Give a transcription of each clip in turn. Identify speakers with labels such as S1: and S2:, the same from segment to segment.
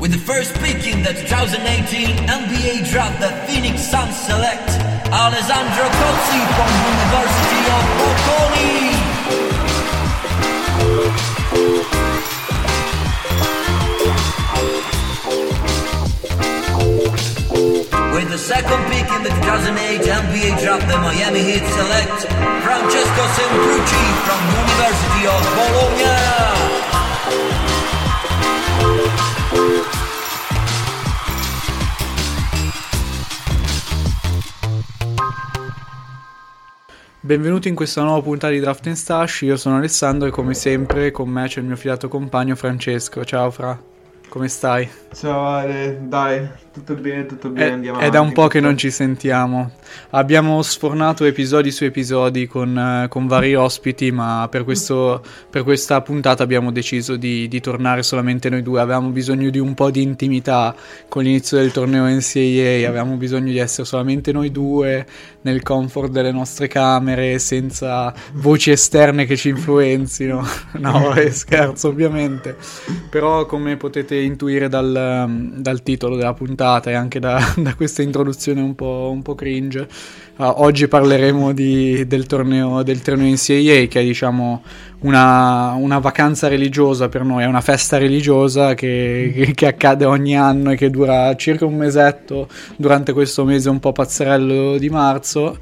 S1: With the first pick in the 2018 NBA draft, the Phoenix Suns select Alessandro Cozzi from University of Bocconi. With the second pick in the 2008 NBA draft, the Miami Heat select Francesco Semprucci from University of Bologna.
S2: Benvenuti in questa nuova puntata di Draft Stash, io sono Alessandro e come sempre con me c'è il mio fidato compagno Francesco. Ciao Fra, come stai?
S3: Ciao Ale, dai, tutto bene, tutto bene,
S2: È,
S3: andiamo
S2: è da un
S3: avanti.
S2: po' che non ci sentiamo. Abbiamo sfornato episodi su episodi con, eh, con vari ospiti, ma per, questo- per questa puntata abbiamo deciso di, di tornare solamente noi due. Avevamo bisogno di un po' di intimità con l'inizio del torneo NCAA, avevamo bisogno di essere solamente noi due nel comfort delle nostre camere, senza voci esterne che ci influenzino. No, è scherzo ovviamente. Però come potete intuire dal, dal titolo della puntata e anche da, da questa introduzione un po', un po' cringe, eh, oggi parleremo di- del, torneo, del torneo NCAA che è diciamo una, una vacanza religiosa per noi, è una festa religiosa che, che- che accade ogni anno e che dura circa un mesetto. Durante questo mese un po' pazzerello di marzo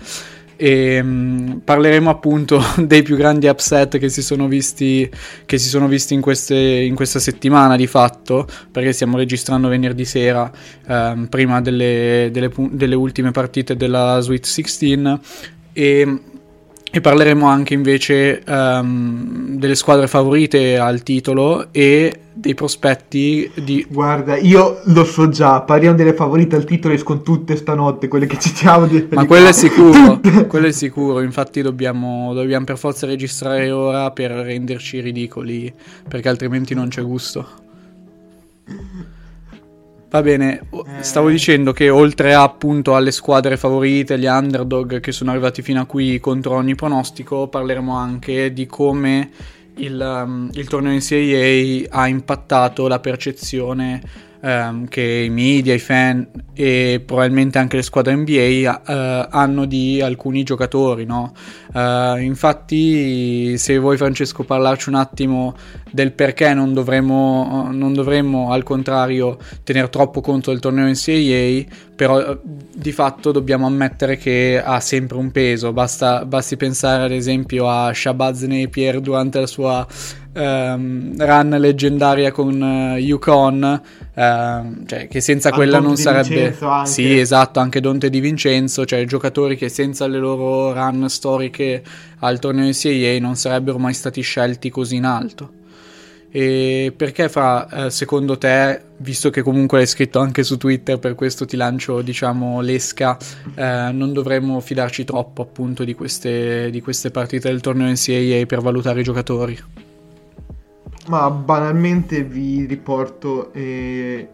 S2: e mm, parleremo appunto dei più grandi upset che si sono visti, che si sono visti in, queste- in questa settimana di fatto, perché stiamo registrando venerdì sera, ehm, prima delle, delle delle ultime partite della Sweet 16 e, e parleremo anche invece ehm, delle squadre favorite al titolo e dei prospetti di
S3: Guarda, io lo so già, parliamo delle favorite al titolo, escono tutte stanotte, quelle che citiamo di...
S2: Ma quello è sicuro, quello è sicuro, infatti dobbiamo, dobbiamo per forza registrare ora per renderci ridicoli, perché altrimenti non c'è gusto. Va bene, o- stavo
S3: Eh.
S2: dicendo che oltre a, appunto alle squadre favorite, gli underdog che sono arrivati fino a qui contro ogni pronostico, parleremo anche di come il, um, il torneo NCAA ha impattato la percezione ehm, che i media, i fan e probabilmente anche le squadre NBA eh, hanno di alcuni giocatori, no? Eh, infatti, se vuoi Francesco parlarci un attimo del perché non dovremmo, non dovremmo al contrario tenere troppo conto del torneo NCAA, però eh, di fatto dobbiamo ammettere che ha sempre un peso, Basta, basti pensare ad esempio a Shabazz Napier durante la sua ehm, run leggendaria con eh, Yukon, ehm, cioè che senza quella
S3: Dante
S2: non sarebbe... Sì, esatto, anche Dante Di Vincenzo, cioè giocatori che senza le loro run storiche al torneo NCAA non sarebbero mai stati scelti così in alto. E perché fra, eh, secondo te, visto che comunque l'hai scritto anche su Twitter, per questo ti lancio, diciamo, l'esca, eh, non dovremmo fidarci troppo appunto di queste, di queste partite del torneo NCAA per valutare i giocatori?
S3: Ma banalmente vi riporto eh,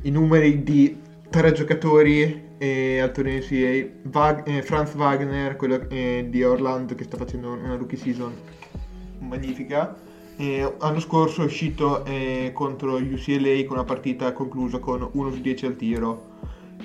S3: i numeri di tre giocatori eh, al torneo NCAA. Wag- eh, Franz Wagner, quello eh, di Orlando che sta facendo una rookie season magnifica. Eh, l'anno scorso è uscito eh, contro UCLA con una partita conclusa con 1 su 10 al tiro.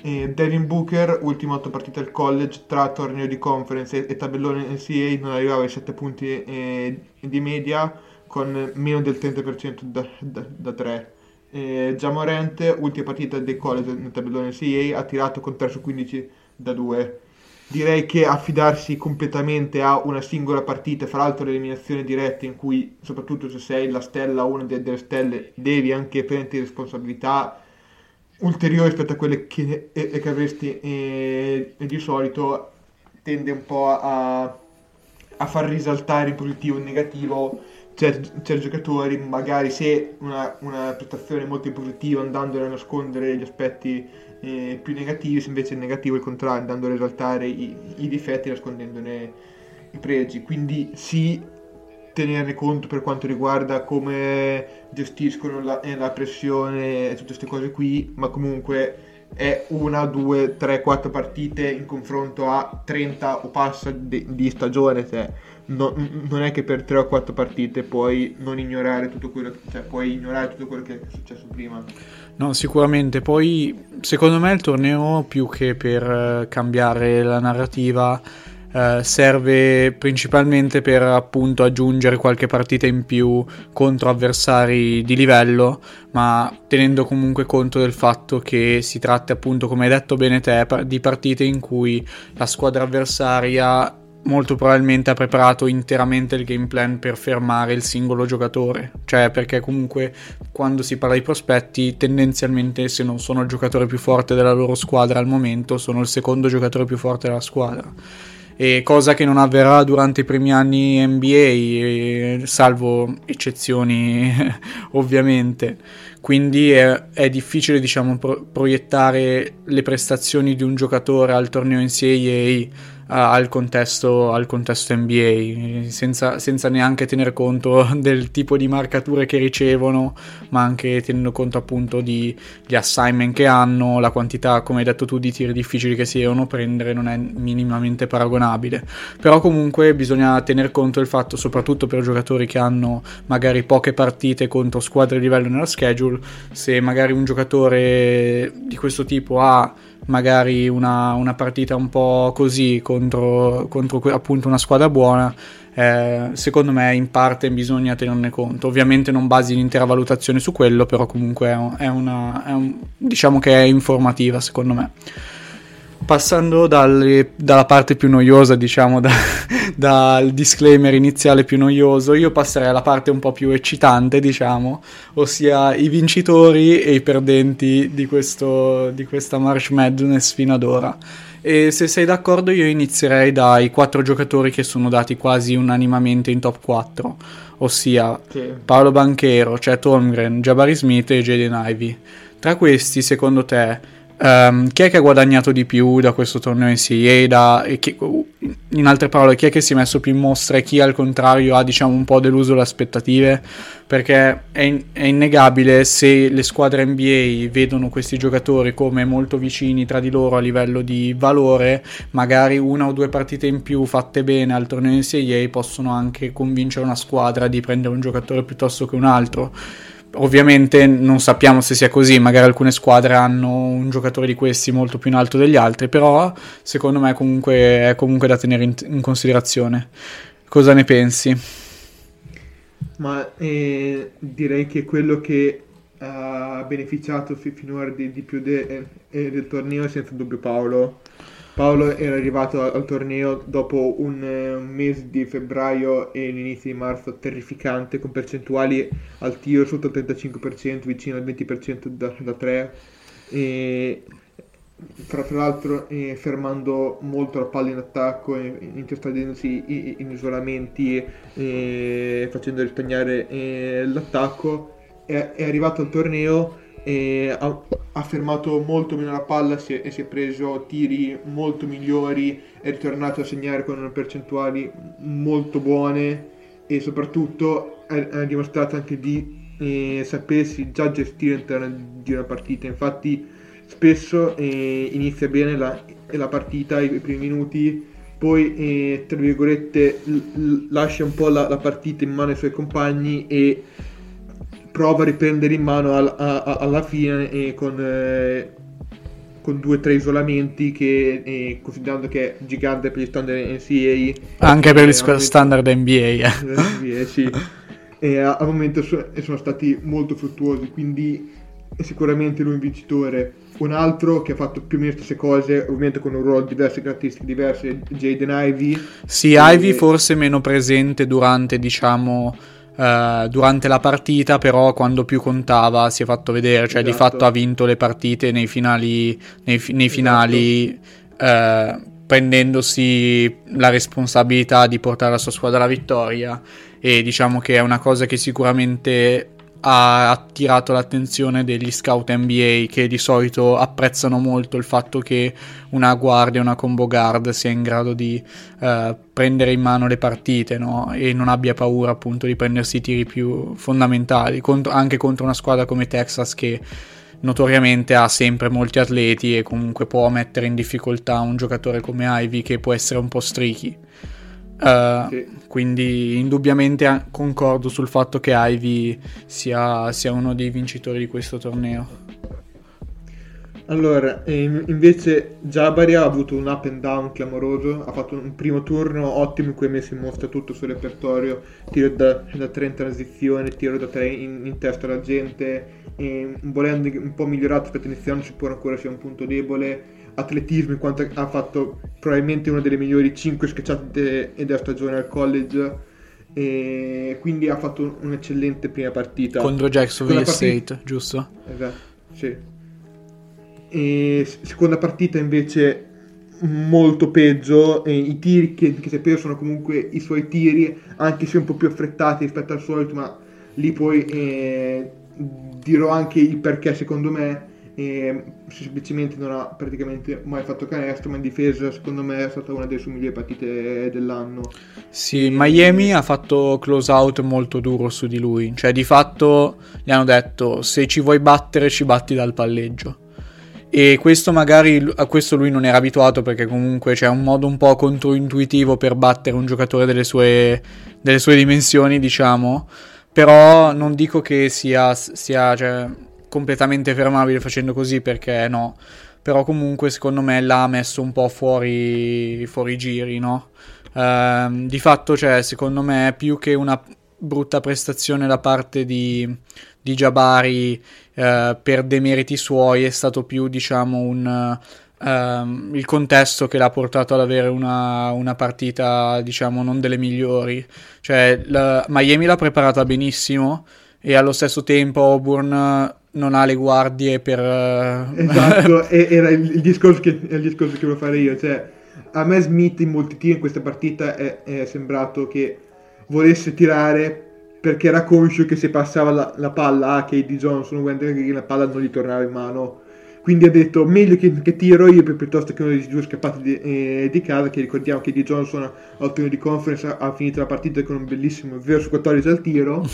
S3: Eh, Devin Booker, ultima 8 partite al college, tra torneo di conference e, tabellone NCAA, non arrivava ai 7 punti eh, di media con meno del 30% da, da, da 3. Eh, Jamorant, ultima partita del college nel tabellone NCAA, ha tirato con 3 su 15 da 2. Direi che affidarsi completamente a una singola partita, fra l'altro l'eliminazione diretta in cui soprattutto se sei la stella o una de- delle stelle devi anche prenderti responsabilità ulteriori rispetto a quelle che, e- e che avresti eh, di solito tende un po' a, a far risaltare in positivo e in negativo certi, giocatori, magari se una, una prestazione molto positiva andando a nascondere gli aspetti eh, più negativi, se invece è negativo il contrario, andando a risaltare i, i difetti nascondendone i pregi. Quindi sì, tenerne conto per quanto riguarda come gestiscono la, eh, la pressione e tutte queste cose qui, ma comunque è una, due, tre, quattro partite in confronto a 30 o passa di, di stagione. Cioè, no, non è che per tre o quattro partite puoi non ignorare tutto quello, cioè puoi ignorare tutto quello che è successo prima.
S2: No, sicuramente. Poi, secondo me, il torneo più che per eh, cambiare la narrativa eh, serve principalmente per appunto aggiungere qualche partita in più contro avversari di livello, ma tenendo comunque conto del fatto che si tratta appunto, come hai detto bene te, di partite in cui la squadra avversaria molto probabilmente ha preparato interamente il game plan per fermare il singolo giocatore. Cioè, perché comunque quando si parla di prospetti, tendenzialmente se non sono il giocatore più forte della loro squadra al momento, sono il secondo giocatore più forte della squadra e cosa che non avverrà durante i primi anni NBA, salvo eccezioni ovviamente. Quindi è, è difficile diciamo, pro- proiettare le prestazioni di un giocatore al torneo NCAA al contesto, al contesto NBA, senza, senza, neanche tener conto del tipo di marcature che ricevono, ma anche tenendo conto appunto di, di assignment che hanno, la quantità, come hai detto tu, di tiri difficili che si devono prendere non è minimamente paragonabile. Però comunque bisogna tener conto del fatto, soprattutto per giocatori che hanno magari poche partite contro squadre di livello nella schedule, se magari un giocatore di questo tipo ha magari una, una partita un po' così contro, contro appunto una squadra buona, eh, secondo me in parte bisogna tenerne conto. Ovviamente non basi l'intera valutazione su quello, però comunque è, una, è un, diciamo che è informativa secondo me passando dalle, dalla parte più noiosa, diciamo, da, dal disclaimer iniziale più noioso, io passerei alla parte un po' più eccitante, diciamo, ossia i vincitori e i perdenti di, questo, di questa March Madness fino ad ora. E se sei d'accordo io inizierei dai quattro giocatori che sono dati quasi unanimamente in top 4, ossia sì. Paolo Banchero, Chet Holmgren, Jabari Smith e Jaden Ivey. Tra questi, secondo te, Um, chi è che ha guadagnato di più da questo torneo in? Da, chi, in altre parole, chi è che si è messo più in mostra e chi al contrario ha diciamo un po' deluso le aspettative? Perché è, in, è, innegabile se le squadre NBA vedono questi giocatori come molto vicini tra di loro a livello di valore, magari una o due partite in più fatte bene al torneo in CA possono anche convincere una squadra di prendere un giocatore piuttosto che un altro Ovviamente non sappiamo se sia così, magari alcune squadre hanno un giocatore di questi molto più in alto degli altri, però secondo me comunque è comunque da tenere in, in considerazione. Cosa ne pensi?
S3: Ma eh, direi che quello che ha beneficiato finora di, di più de, eh, del torneo è senza dubbio Paolo Paolo era arrivato al torneo dopo un, eh, mese di febbraio e l'inizio di marzo terrificante con percentuali al tiro sotto il 35%, vicino al 20% da, da 3 e tra, tra l'altro eh, fermando molto la palla in attacco, eh, interstadendosi in, in isolamenti, eh, facendo ristagnare eh, l'attacco, è, è arrivato al torneo ha, ha, fermato molto meno la palla si è, e si è preso tiri molto migliori, è ritornato a segnare con percentuali molto buone e soprattutto ha, dimostrato anche di eh, sapersi già gestire all'interno di una partita. Infatti spesso eh, inizia bene la, la, partita, i, primi minuti, poi eh, tra virgolette l- lascia un po' la, la partita in mano ai suoi compagni e prova a riprendere in mano al, a, a, alla fine e con, eh, con due o tre isolamenti che eh, considerando che è gigante per gli standard NCAA
S2: anche per gli eh, standard NBA, eh.
S3: NBA sì. e al momento so, sono stati molto fruttuosi quindi è sicuramente lui un vincitore un altro che ha fatto più o meno le stesse cose ovviamente con un ruolo diverso caratteristiche diverse Jaden Ivy
S2: sì, e... Ivy forse meno presente durante diciamo Uh, durante la partita, però quando più contava si è fatto vedere, cioè esatto. di fatto ha vinto le partite nei finali, nei, nei finali esatto. uh, prendendosi la responsabilità di portare la sua squadra alla vittoria e diciamo che è una cosa che sicuramente ha attirato l'attenzione degli scout NBA che di solito apprezzano molto il fatto che una guardia, una combo guard sia in grado di uh, prendere in mano le partite no? e non abbia paura appunto di prendersi i tiri più fondamentali, contro, anche contro una squadra come Texas che notoriamente ha sempre molti atleti e comunque può mettere in difficoltà un giocatore come Ivy che può essere un po' streaky. Uh, sì. Quindi indubbiamente concordo sul fatto che Ivy sia, sia uno dei vincitori di questo torneo.
S3: Allora, invece Jabari ha avuto un up and down clamoroso, ha fatto un primo turno ottimo in cui ha messo in mostra tutto il suo repertorio, tiro da, da 3 in transizione, tiro da 3 in, in testa alla gente, volendo un po' migliorato rispetto all'iniziale ci può ancora sia un punto debole, atletismo in quanto ha fatto probabilmente una delle migliori 5 schiacciate della stagione al college, e quindi ha fatto un'eccellente prima partita.
S2: Contro Jacksonville State, giusto?
S3: Esatto, sì e seconda partita invece molto peggio, e i tiri che, che Sepero sono comunque i suoi tiri, anche se un po' più affrettati rispetto al solito, ma lì poi eh, dirò anche il perché secondo me eh, semplicemente non ha praticamente mai fatto canestro, ma in difesa secondo me è stata una delle sue migliori partite dell'anno.
S2: Sì, Miami ha fatto close out molto duro su di lui, cioè di fatto gli hanno detto se ci vuoi battere ci batti dal palleggio e questo magari a questo lui non era abituato perché comunque c'è un modo un po' controintuitivo per battere un giocatore delle sue, delle sue dimensioni, diciamo. Però non dico che sia, sia cioè, completamente fermabile facendo così perché no. Però comunque secondo me l'ha messo un po' fuori, fuori giri, no? Uh, di fatto, cioè, secondo me, più che una brutta prestazione da parte di, di Jabari eh, per demeriti suoi è stato più diciamo un, uh, il contesto che l'ha portato ad avere una, una partita diciamo non delle migliori cioè la, Miami l'ha preparata benissimo e allo stesso tempo Auburn non ha le guardie per
S3: uh... esatto era il, discorso che, il discorso che volevo fare io cioè a me Smith in molti tiri in questa partita è, è sembrato che volesse tirare perché era conscio che se passava la, la palla a KD Johnson o Wendell Green la palla non gli tornava in mano. Quindi ha detto meglio che, che tiro io piuttosto che uno dei due scappati di, eh, di casa che ricordiamo che di Johnson al turno di conference ha, ha, finito la partita con un bellissimo vero su 14 al tiro.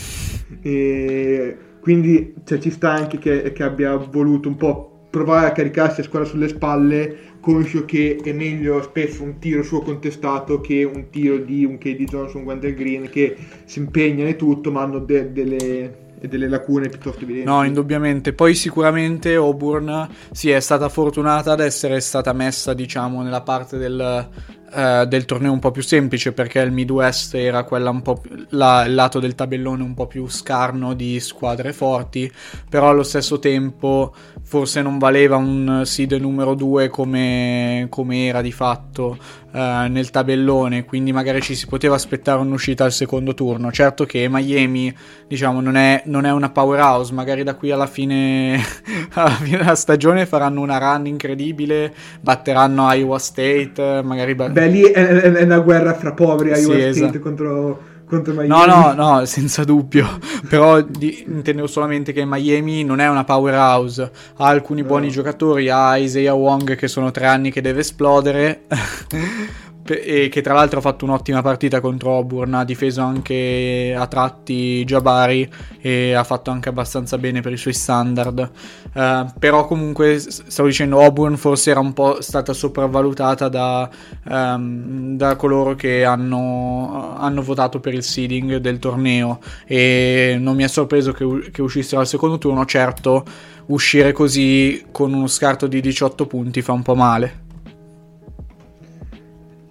S3: E quindi cioè, ci sta anche che, che abbia voluto un po' provare a caricarsi a squadra sulle spalle conscio che è meglio spesso un tiro suo contestato che un tiro di un KD Johnson, Wendell Green che si impegnano e tutto ma hanno de- delle delle lacune piuttosto evidenti.
S2: No, indubbiamente. Poi sicuramente Auburn sì, è stata fortunata ad essere stata messa, diciamo, nella parte del, eh, del torneo un po' più semplice perché il Midwest era quella un po' più, la, il lato del tabellone un po' più scarno di squadre forti, però allo stesso tempo forse non valeva un seed numero 2 come, come era di fatto eh, nel tabellone, quindi magari ci si poteva aspettare un'uscita al secondo turno. Certo che Miami, diciamo, non è, non è una powerhouse, magari da qui alla fine, alla fine della stagione faranno una run incredibile, batteranno Iowa State, magari...
S3: Beh, lì è, è, è una guerra fra poveri Iowa sì, State esatto. contro contro Miami.
S2: No, no, no, senza dubbio. Però di, intendevo solamente che Miami non è una powerhouse. Ha alcuni no. buoni giocatori, ha Isaiah Wong che sono tre anni che deve esplodere. e che tra l'altro ha fatto un'ottima partita contro Auburn, ha difeso anche a tratti Jabari e ha fatto anche abbastanza bene per i suoi standard. Uh, però comunque stavo dicendo Auburn forse era un po' stata sopravvalutata da, um, da coloro che hanno, hanno, votato per il seeding del torneo. E non mi è sorpreso che, che uscissero al secondo turno, certo uscire così con uno scarto di 18 punti fa un po' male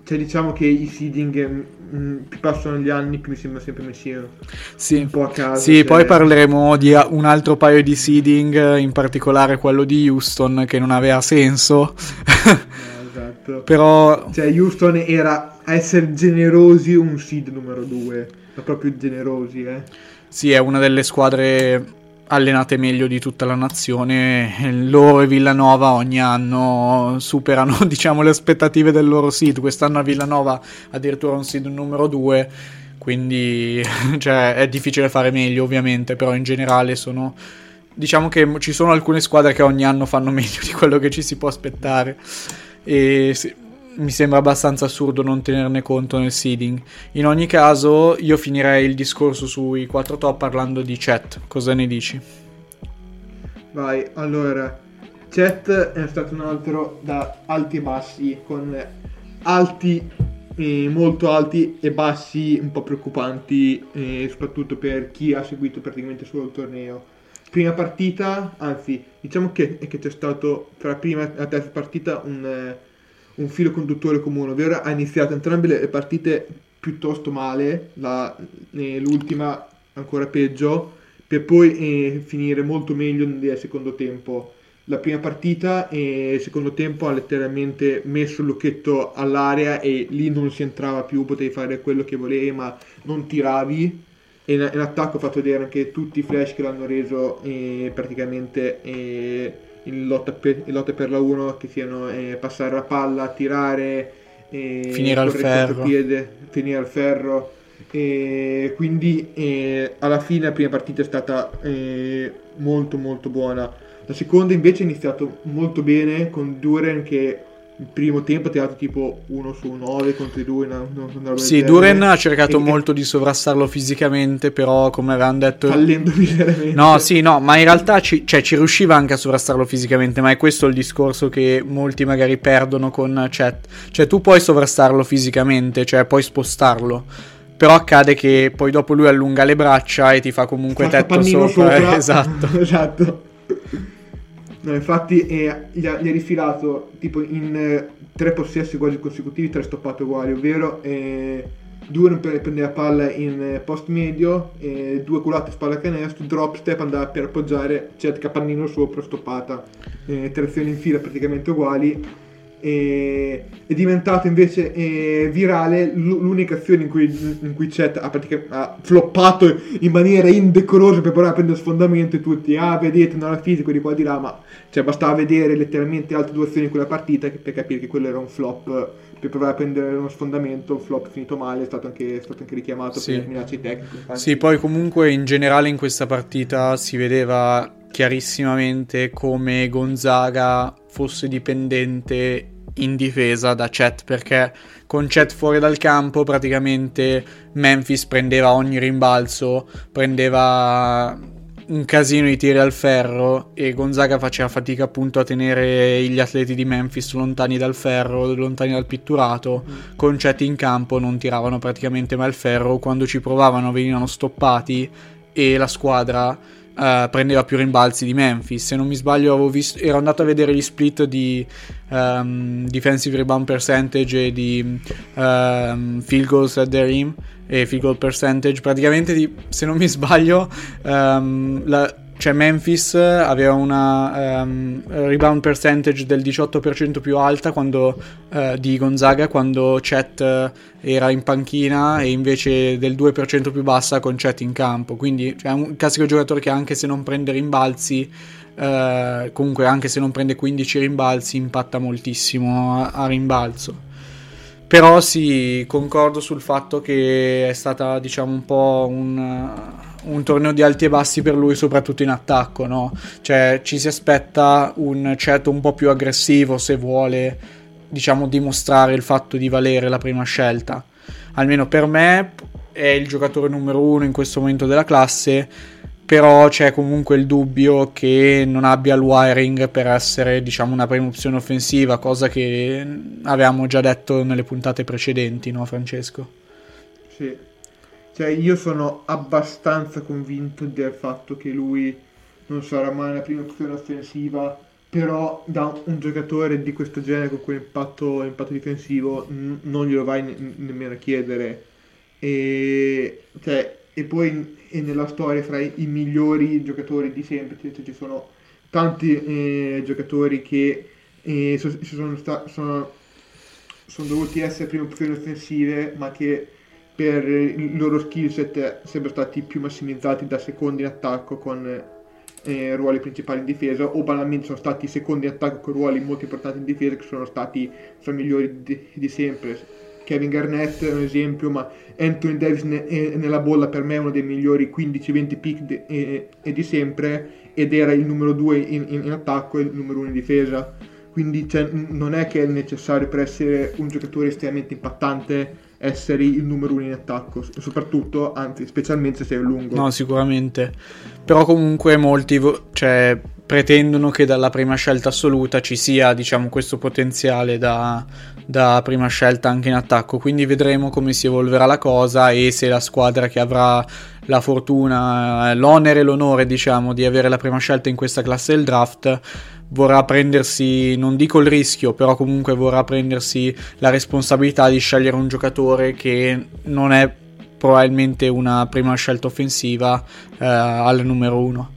S3: cioè diciamo che i seeding mm, più passano gli anni più mi sembra sempre messino
S2: sì, un po' a caso sì cioè... poi parleremo di un altro paio di seeding in particolare quello di Houston che non aveva senso.
S3: No, esatto.
S2: Però
S3: cioè Houston era a essere generosi un seed numero 2 ma proprio generosi eh.
S2: Sì è una delle squadre allenate meglio di tutta la nazione. Loro e Villanova ogni anno superano diciamo, le aspettative del loro seed. Quest'anno a Villanova addirittura un seed numero 2. Quindi cioè, è difficile fare meglio, ovviamente, però in generale sono. Diciamo che ci sono alcune squadre che ogni anno fanno meglio di quello che ci si può aspettare. E sì, mi sembra abbastanza assurdo non tenerne conto nel seeding. In ogni caso, io finirei il discorso sui 4 top parlando di chat. Cosa ne dici?
S3: Vai, allora, Chet è stato un altro da alti e bassi, con alti eh, molto alti e bassi un po' preoccupanti, eh, soprattutto per chi ha seguito praticamente solo il torneo. Prima partita, anzi, diciamo che, che c'è stato tra prima e terza partita un, eh, un filo conduttore comune, ovvero ha iniziato entrambe le partite piuttosto male, la, eh, l'ultima ancora peggio, per poi eh, finire molto meglio nel secondo tempo. La prima partita e il secondo tempo ha letteralmente messo il lucchetto all'area e lì non si entrava più, potevi fare quello che volevi ma non tiravi. E in, in attacco ho fatto vedere anche tutti i flash che l'hanno reso eh, praticamente eh, in, lotta per, in, lotta per, la 1, che siano eh, passare la palla, tirare,
S2: eh, finire al ferro.
S3: Piede, finire al ferro e quindi eh, alla fine la prima partita è stata eh, molto molto buona la seconda invece è iniziato molto bene con Duren che il primo tempo ha tirato tipo 1 su 9 contro i due. No,
S2: no, sì, Duren ha cercato e, molto di sovrassarlo fisicamente, però come avevamo detto...
S3: Fallendo miseramente.
S2: No, sì, no, ma in realtà ci, cioè, ci riusciva anche a sovrassarlo fisicamente, ma è questo il discorso che molti magari perdono con chat. Cioè tu puoi sovrassarlo fisicamente, cioè puoi spostarlo però accade che poi dopo lui allunga le braccia e ti fa comunque fa tetto sopra.
S3: sopra.
S2: esatto.
S3: esatto. No, infatti eh, gli, ha, gli, ha, rifilato tipo in eh, tre possessi quasi consecutivi, tre stoppate uguali, ovvero eh, due prende la palla in eh, post medio, eh, due culate spalla canestro, drop step andava per appoggiare, c'è il capannino sopra, stoppata, eh, tre azioni in fila praticamente uguali e, è diventato invece eh, virale l'unica azione in cui, in cui Chet ha, ha, floppato in maniera indecorosa per provare a prendere sfondamento e tutti, ah vedete non era fisico di qua di là, ma cioè, bastava vedere letteralmente altre due azioni in quella partita per capire che quello era un flop per provare a prendere uno sfondamento, un flop finito male, è stato anche, è stato anche richiamato sì. per minacce tecniche.
S2: Sì, poi comunque in generale in questa partita si vedeva chiarissimamente come Gonzaga fosse dipendente in difesa da Chet perché con Chet fuori dal campo praticamente Memphis prendeva ogni rimbalzo, prendeva un casino di tiri al ferro e Gonzaga faceva fatica appunto a tenere gli atleti di Memphis lontani dal ferro, lontani dal pitturato, mm. con Chet in campo non tiravano praticamente mai il ferro, quando ci provavano venivano stoppati e la squadra uh, prendeva più rimbalzi di Memphis. Se non mi sbaglio, visto, ero andato a vedere gli split di um, defensive rebound percentage e di um, field goals at the rim e field goal percentage. Praticamente, di, se non mi sbaglio, um, la cioè Memphis aveva una um, rebound percentage del 18% più alta quando, uh, di Gonzaga quando Chet uh, era in panchina e invece del 2% più bassa con Chet in campo. Quindi cioè, è un classico giocatore che anche se non prende rimbalzi, uh, comunque anche se non prende 15 rimbalzi, impatta moltissimo a, a rimbalzo. Però sì, concordo sul fatto che è stata diciamo un po' un un torneo di alti e bassi per lui, soprattutto in attacco, no? Cioè, ci si aspetta un Chet un po' più aggressivo se vuole, diciamo, dimostrare il fatto di valere la prima scelta. Almeno per me è il giocatore numero uno in questo momento della classe, però c'è comunque il dubbio che non abbia il wiring per essere, diciamo, una prima opzione offensiva, cosa che avevamo già detto nelle puntate precedenti, no, Francesco?
S3: Sì. Cioè, io sono abbastanza convinto del fatto che lui non sarà mai la prima opzione offensiva, però da un giocatore di questo genere con quell'impatto impatto difensivo n- non glielo vai ne- nemmeno a chiedere. E, cioè, e poi e nella storia fra i, i migliori giocatori di sempre cioè, ci sono tanti eh, giocatori che eh, so, sono, sta- sono, sono dovuti essere prime opzioni offensive, ma che per i loro skill set sempre stati più massimizzati da secondi in attacco con eh, ruoli principali in difesa o banalmente sono stati secondi in attacco con ruoli molto importanti in difesa che sono stati fra i migliori di, di sempre Kevin Garnett è un esempio ma Anthony Davis ne, è, nella bolla per me è uno dei migliori 15-20 pick de, e, e di sempre ed era il numero 2 in, in, attacco e il numero 1 in difesa quindi cioè, non è che è necessario per essere un giocatore estremamente impattante essere il numero uno in attacco, soprattutto, anzi, specialmente se sei lungo.
S2: No, sicuramente. Però comunque molti, cioè, pretendono che dalla prima scelta assoluta ci sia diciamo questo potenziale da, da, prima scelta anche in attacco. Quindi vedremo come si evolverà la cosa e se la squadra che avrà la fortuna l'onere e l'onore diciamo di avere la prima scelta in questa classe del draft vorrà prendersi non dico il rischio però comunque vorrà prendersi la responsabilità di scegliere un giocatore che non è probabilmente una prima scelta offensiva eh, al numero uno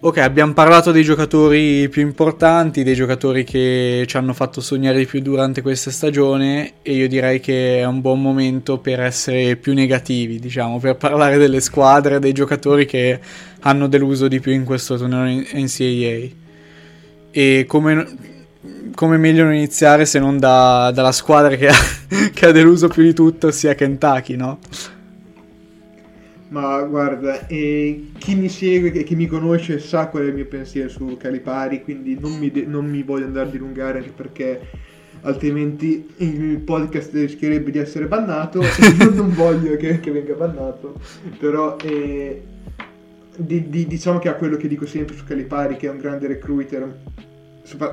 S2: Ok, abbiamo parlato dei giocatori più importanti, dei giocatori che ci hanno fatto sognare di più durante questa stagione e io direi che è un buon momento per essere più negativi, diciamo, per parlare delle squadre, dei giocatori che hanno deluso di più in questo torneo NCAA. E come, come meglio non iniziare se non da, dalla squadra che ha, che ha deluso più di tutto, ossia Kentucky, no?
S3: Ma guarda, eh, chi mi segue e chi mi conosce sa qual è il mio pensiero su Calipari, quindi non mi, de- non mi voglio andare a dilungare anche perché altrimenti il podcast rischierebbe di essere bannato e non voglio che, che, venga bannato. Però eh, di, di, diciamo che ha quello che dico sempre su Calipari, che è un grande recruiter,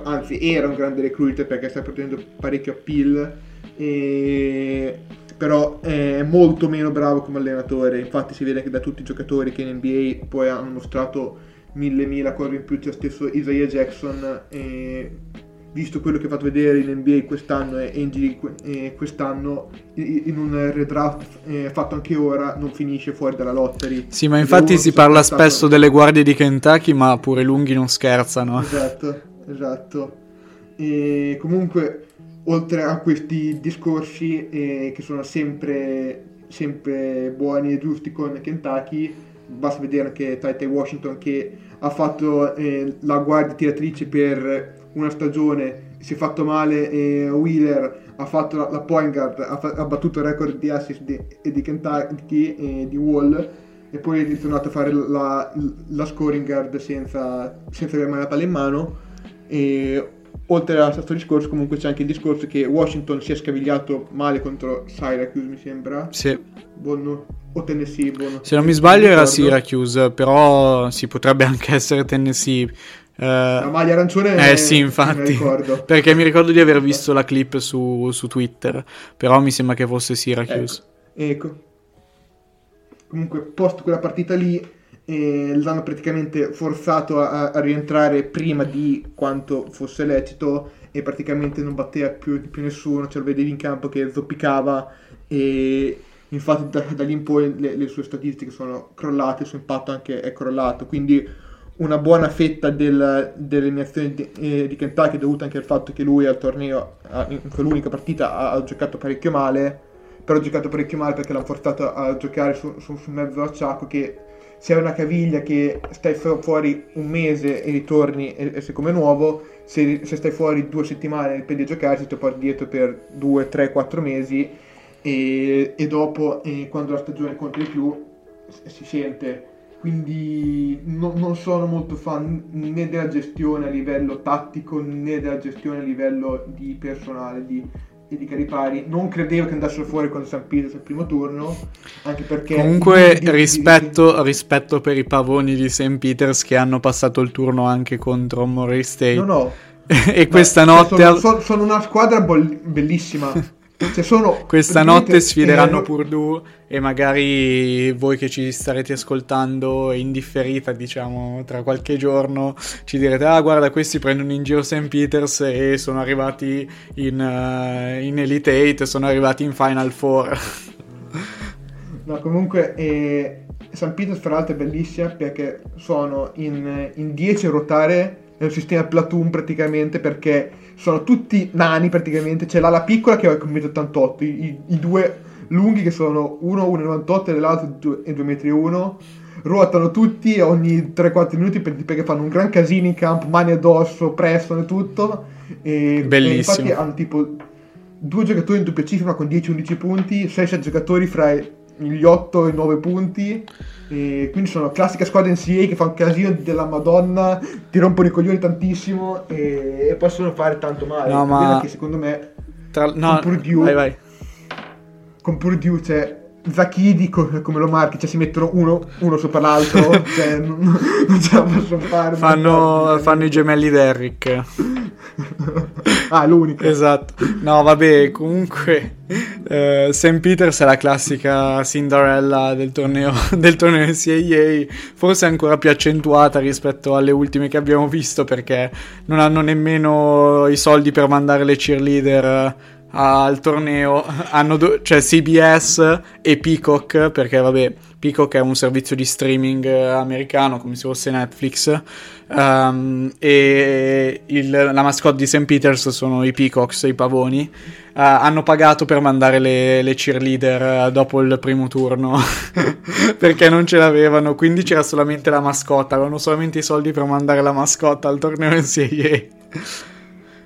S3: anzi era un grande recruiter perché sta prendendo parecchio appeal. E però è molto meno bravo come allenatore, infatti si vede che da tutti i giocatori che in NBA poi hanno mostrato mille mila cose in più, c'è stesso Isaiah Jackson, e visto quello che ha fatto vedere in NBA quest'anno e in quest'anno in un redraft eh, fatto anche ora non finisce fuori dalla lottery.
S2: Sì, ma infatti si parla spesso delle guardie di Kentucky, ma pure lunghi non scherzano.
S3: Esatto, esatto. E comunque oltre a questi discorsi eh, che sono sempre, sempre, buoni e giusti con Kentucky, basta vedere anche Tite Washington che ha fatto eh, la guardia tiratrice per una stagione, si è fatto male e Wheeler ha fatto la, la point guard, ha, fa- ha, battuto il record di assist di, di Kentucky e di Wall e poi è ritornato a fare la, la scoring guard senza, senza avere mai la palla in mano e oltre a questo discorso comunque c'è anche il discorso che Washington si è scavigliato male contro Syracuse mi sembra.
S2: Sì.
S3: Buono, o Tennessee buono.
S2: se non mi sbaglio era Syracuse però si potrebbe anche essere Tennessee.
S3: Uh, la maglia arancione
S2: eh sì infatti. perché mi ricordo di aver visto la clip su, su Twitter però mi sembra che fosse Syracuse.
S3: Ecco, ecco. comunque post quella partita lì e l'hanno praticamente forzato a, a, rientrare prima di quanto fosse lecito e praticamente non batteva più, più nessuno, cioè lo vedevi in campo che zoppicava e infatti da, da lì in poi le, le, sue statistiche sono crollate, il suo impatto anche è crollato, quindi una buona fetta del, delle eliminazioni di, eh, di, Kentucky è dovuta anche al fatto che lui al torneo, in quell'unica partita, ha, ha giocato parecchio male, però ha giocato parecchio male perché l'hanno forzato a giocare su, su, su mezzo acciacco che se hai una caviglia che stai fuori un mese e ritorni e, sei come nuovo, se, se, stai fuori due settimane e riprendi a giocare, ti porti dietro per due, tre, quattro mesi e, e dopo, e quando la stagione conta di più, si sente. Quindi no, non sono molto fan né della gestione a livello tattico né della gestione a livello di personale, di e di Caripari non credevo che andassero fuori con San Pietro al primo turno anche perché
S2: comunque di, rispetto, di... rispetto, per i pavoni di St. Peters che hanno passato il turno anche contro Murray State.
S3: No no.
S2: E questa Beh, notte
S3: sono, sono, sono, una squadra bellissima cioè sono
S2: Questa notte sfideranno eh, Purdue e magari voi che ci starete ascoltando in differita, diciamo, tra qualche giorno, ci direte, ah guarda, questi prendono in giro St. Peters e sono arrivati in, uh, in Elite 8, sono arrivati in Final Four.
S3: no, comunque... Eh... St. Peters fra l'altro è bellissima perché sono in 10 a ruotare è un sistema platoon praticamente perché sono tutti nani praticamente, c'è l'ala piccola che è come 1,88 m, i, i, due lunghi che sono uno 1,98 e l'altro è 2,1 m, ruotano tutti ogni 3-4 minuti perché fanno un gran casino in campo, mani addosso, pressano e tutto. E,
S2: Bellissimo.
S3: E infatti hanno tipo due giocatori in doppia cifra con 10-11 punti, 6-7 giocatori fra gli 8 e i 9 punti. E quindi sono classica squadra NCA che fa un casino della Madonna, ti rompono i coglioni tantissimo e, e possono fare tanto male.
S2: No, ma
S3: che secondo me
S2: tra... no,
S3: con Purdue,
S2: vai, vai.
S3: Con Purdue c'è Zachidi co- come lo marchi, cioè si mettono uno, uno sopra l'altro, cioè non, non ce la possono fare.
S2: Fanno, fanno i gemelli Derrick.
S3: ah, l'unico.
S2: Esatto. No, vabbè, comunque eh, St. Peters è la classica Cinderella del torneo, del torneo NCAA, forse ancora più accentuata rispetto alle ultime che abbiamo visto perché non hanno nemmeno i soldi per mandare le cheerleader al torneo. Hanno do- cioè CBS e Peacock perché vabbè Peacock è un servizio di streaming americano come se fosse Netflix. Um, e il, la mascotte di St. Peters sono i Peacocks, i pavoni. Uh, hanno pagato per mandare le, le cheerleader dopo il primo turno perché non ce l'avevano. Quindi c'era solamente la mascotta. Avevano solamente i soldi per mandare la mascotta al torneo NCAA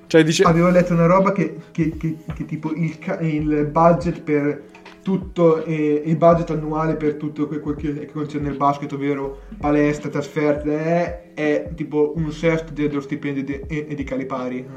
S3: cioè, dice... Avevo letto una roba che, che, che, che tipo il, il, budget per tutto eh, il budget annuale per tutto quel che, concerne il basket, ovvero palestra, trasferte, è, è tipo un sesto dello stipendio di, di, Calipari.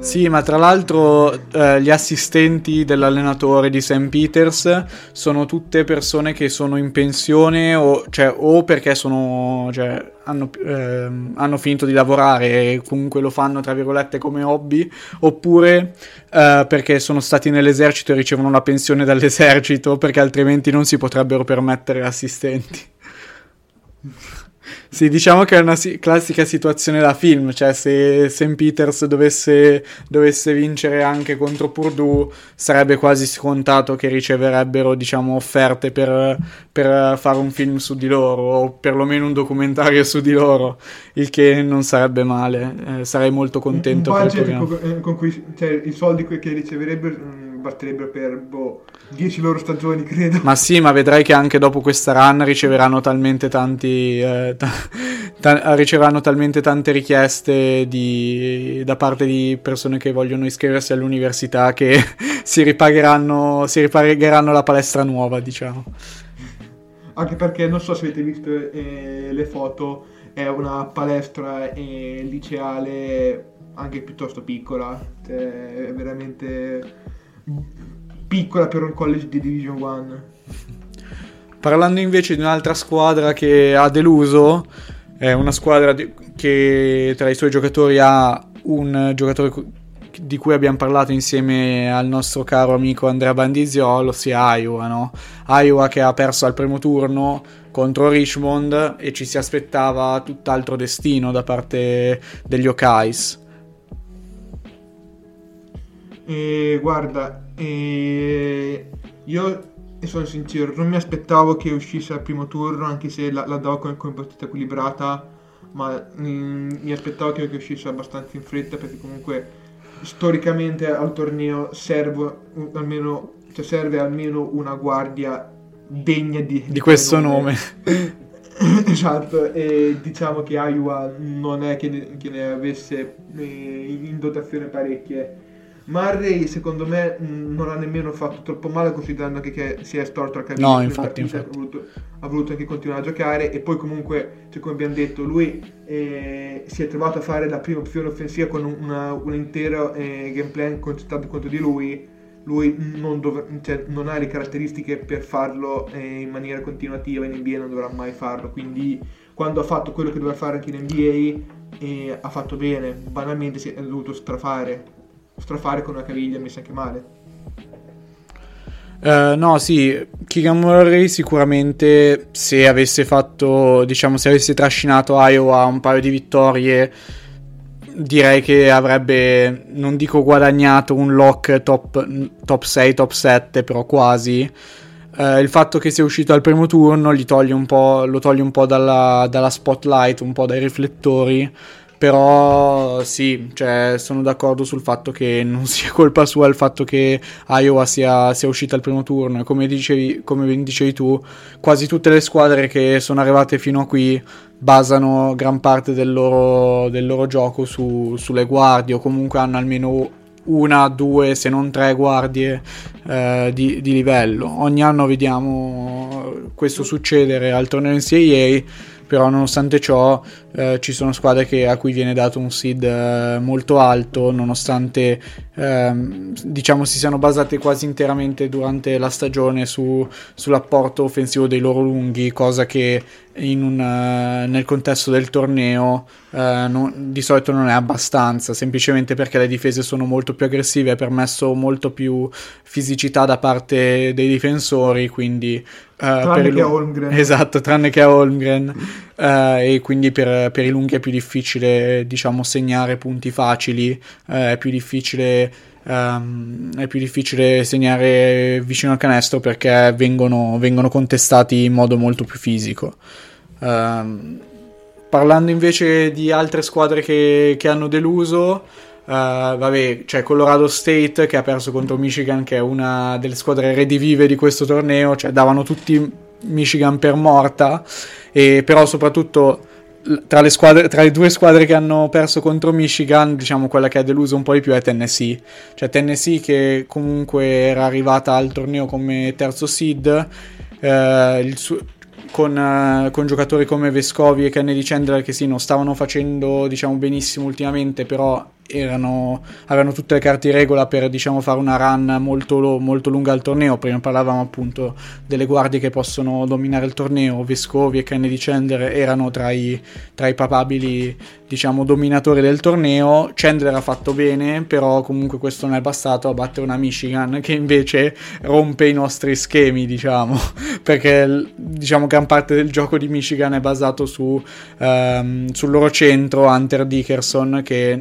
S2: Sì, ma tra l'altro eh, gli assistenti dell'allenatore di St. Peters sono tutte persone che sono in pensione o, cioè, o perché sono, cioè, hanno, eh, hanno, finito di lavorare e comunque lo fanno tra virgolette come hobby, oppure eh, perché sono stati nell'esercito e ricevono la pensione dall'esercito perché altrimenti non si potrebbero permettere assistenti. Sì, diciamo che è una si- classica situazione da film, cioè se St. Peters dovesse, dovesse, vincere anche contro Purdue sarebbe quasi scontato che riceverebbero, diciamo, offerte per, per fare un film su di loro o perlomeno un documentario su di loro, il che non sarebbe male, eh, sarei molto contento.
S3: Un budget con, eh, con cui, cioè, i soldi che riceverebbero basterebbero per boh, 10 loro stagioni, credo.
S2: Ma sì, ma vedrai che anche dopo questa run riceveranno talmente tanti. Eh, t- t- riceveranno talmente tante richieste di, da parte di persone che vogliono iscriversi all'università che si ripagheranno, si ripagheranno la palestra nuova, diciamo.
S3: Anche perché non so se avete visto eh, le foto, è una palestra eh, liceale anche piuttosto piccola, cioè, è veramente piccola per un college di Division 1.
S2: Parlando invece di un'altra squadra che ha deluso, è una squadra che tra i suoi giocatori ha un giocatore di cui abbiamo parlato insieme al nostro caro amico Andrea Bandiziolo, ossia Iowa, no? Iowa che ha perso al primo turno contro Richmond e ci si aspettava tutt'altro destino da parte degli Okais.
S3: E guarda, e io sono sincero, non mi aspettavo che uscisse al primo turno, anche se la, la davo come, come partita equilibrata, ma mm, mi aspettavo che, che, uscisse abbastanza in fretta perché comunque storicamente al torneo serve almeno, cioè serve almeno una guardia degna di,
S2: di, di questo nome.
S3: nome. esatto, e diciamo che Iowa non è che ne, che ne avesse eh, in dotazione parecchie Murray secondo me non ha nemmeno fatto troppo male considerando anche che si è storto al
S2: caviglia no infatti, infatti.
S3: Ha, voluto, ha, voluto, anche continuare a giocare e poi comunque cioè, come abbiamo detto lui eh, si è trovato a fare la prima opzione offensiva con una, un intero eh, game plan concentrato contro di lui. Lui non, dov- cioè, non, ha le caratteristiche per farlo eh, in maniera continuativa in NBA non dovrà mai farlo. Quindi quando ha fatto quello che doveva fare anche in NBA eh, ha fatto bene. Banalmente si è dovuto strafare strafare con una caviglia messa anche male.
S2: Uh, no, sì, Keegan Murray sicuramente se avesse fatto, diciamo, se avesse trascinato Iowa un paio di vittorie, direi che avrebbe, non dico guadagnato un lock top, top 6, top 7, però quasi. Uh, il fatto che sia uscito al primo turno toglie lo toglie un po' dalla, dalla spotlight, un po' dai riflettori però sì, cioè, sono d'accordo sul fatto che non sia colpa sua il fatto che Iowa sia, sia uscita al primo turno. Come dicevi, come dicevi tu, quasi tutte le squadre che sono arrivate fino a qui basano gran parte del loro, del loro gioco su, sulle guardie o comunque hanno almeno una, due, se non tre guardie eh, di, di, livello. Ogni anno vediamo questo succedere al torneo NCAA, però nonostante ciò eh, ci sono squadre che, a cui viene dato un seed eh, molto alto, nonostante ehm, diciamo si siano basate quasi interamente durante la stagione su, sull'apporto offensivo dei loro lunghi, cosa che un, uh, nel contesto del torneo uh, non, di solito non è abbastanza, semplicemente perché le difese sono molto più aggressive, ha permesso molto più fisicità da parte dei difensori, quindi
S3: Uh, tranne che a Holmgren.
S2: Esatto, tranne che a Holmgren. Uh, e quindi per, per, i lunghi è più difficile, diciamo, segnare punti facili, uh, è più difficile... Um, è più difficile segnare vicino al canestro perché vengono, vengono contestati in modo molto più fisico. Um, parlando invece di altre squadre che, che hanno deluso, Uh, vabbè, c'è Colorado State che ha perso contro Michigan, che è una delle squadre redivive di questo torneo, cioè davano tutti Michigan per morta, e però soprattutto tra le, squadre, tra le, due squadre che hanno perso contro Michigan, diciamo quella che ha deluso un po' di più è Tennessee. Cioè Tennessee che comunque era arrivata al torneo come terzo seed, eh, suo, con, uh, con, giocatori come Vescovi e Kennedy Chandler che sì, non stavano facendo diciamo benissimo ultimamente, però erano, avevano tutte le carte in regola per diciamo, fare una run molto, molto, lunga al torneo. Prima parlavamo appunto delle guardie che possono dominare il torneo. Vescovi e Kennedy Chandler erano tra i, tra i papabili diciamo, dominatori del torneo. Chandler ha fatto bene, però comunque questo non è bastato a battere una Michigan che invece rompe i nostri schemi, diciamo, perché diciamo gran parte del gioco di Michigan è basato su, um, sul loro centro, Hunter Dickerson, che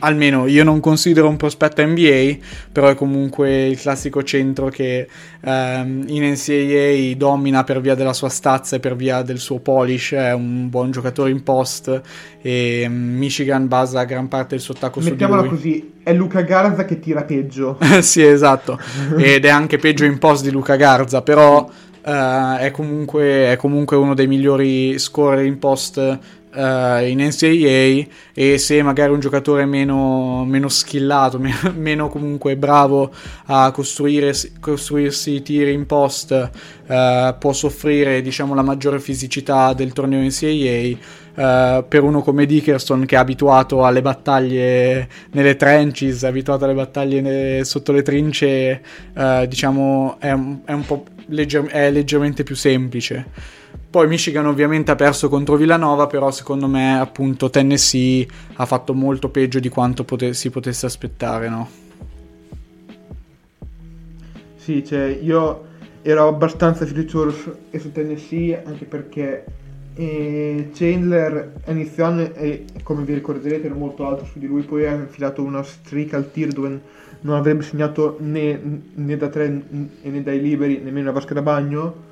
S2: almeno io non considero un prospetto NBA, però è comunque il classico centro che ehm, in NCAA domina per via della sua stazza e per via del suo polish, è un buon giocatore in post e mm, Michigan basa gran parte del suo attacco
S3: Mettiamola
S2: su di
S3: lui. così, è Luca Garza che tira peggio.
S2: sì, esatto, ed è anche peggio in post di Luca Garza, però uh, è, comunque, è comunque uno dei migliori scorer in post uh, in NCAA e se magari un giocatore meno, meno skillato, meno, meno, comunque bravo a costruirsi tiri in post uh, può soffrire diciamo la maggiore fisicità del torneo NCAA Uh, per uno come Dickerson che è abituato alle battaglie nelle trenches, abituato alle battaglie ne- sotto le trince, uh, diciamo è un, è un legger- è leggermente più semplice. Poi Michigan ovviamente ha perso contro Villanova, però secondo me appunto Tennessee ha fatto molto peggio di quanto pote- si potesse aspettare, no?
S3: Sì, cioè io ero abbastanza fiducioso su, su Tennessee anche perché eh, Chandler inizio anno, eh, come vi ricorderete, era molto alto su di lui, poi ha infilato una streak al tir dove non avrebbe segnato né, né da tre né dai liberi, nemmeno una vasca da bagno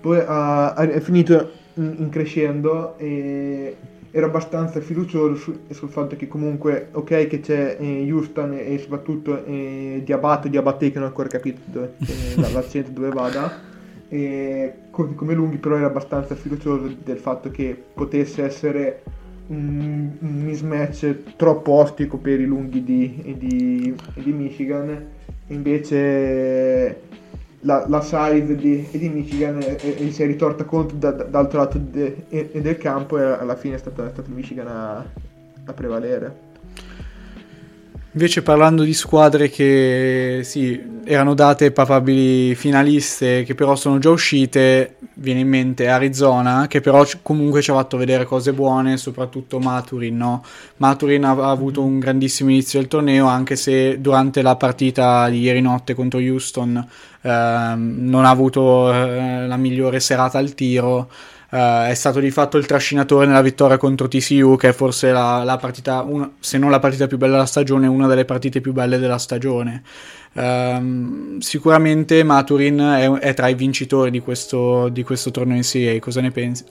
S3: poi ha, ha finito in, crescendo e ero abbastanza fiducioso su, sul fatto che comunque ok che c'è eh, Houston e, e soprattutto eh, Diabato Diabate che non ho ancora capito dove, eh, l'accento dove vada. E come, come lunghi però ero abbastanza fiducioso del fatto che potesse essere un, un mismatch troppo ostico per i lunghi di, di, di Michigan. Invece la, la size di, di Michigan e, e, si è ritorta contro da, da, dall'altro lato de, e, del campo e alla fine è stato, è stato Michigan a, a prevalere.
S2: Invece parlando di squadre che sì, erano date papabili finaliste, che però sono già uscite, viene in mente Arizona, che però comunque ci ha fatto vedere cose buone, soprattutto Maturin. No? Maturin ha, avuto un grandissimo inizio del torneo, anche se durante la partita di ieri notte contro Houston eh, non ha avuto eh, la migliore serata al tiro. Uh, è stato di fatto il trascinatore nella vittoria contro TCU, che è forse la, la partita, una, se non la partita più bella della stagione, una delle partite più belle della stagione. Uh, sicuramente Maturin è, è, tra i vincitori di questo, di questo torneo in Serie cosa ne pensi?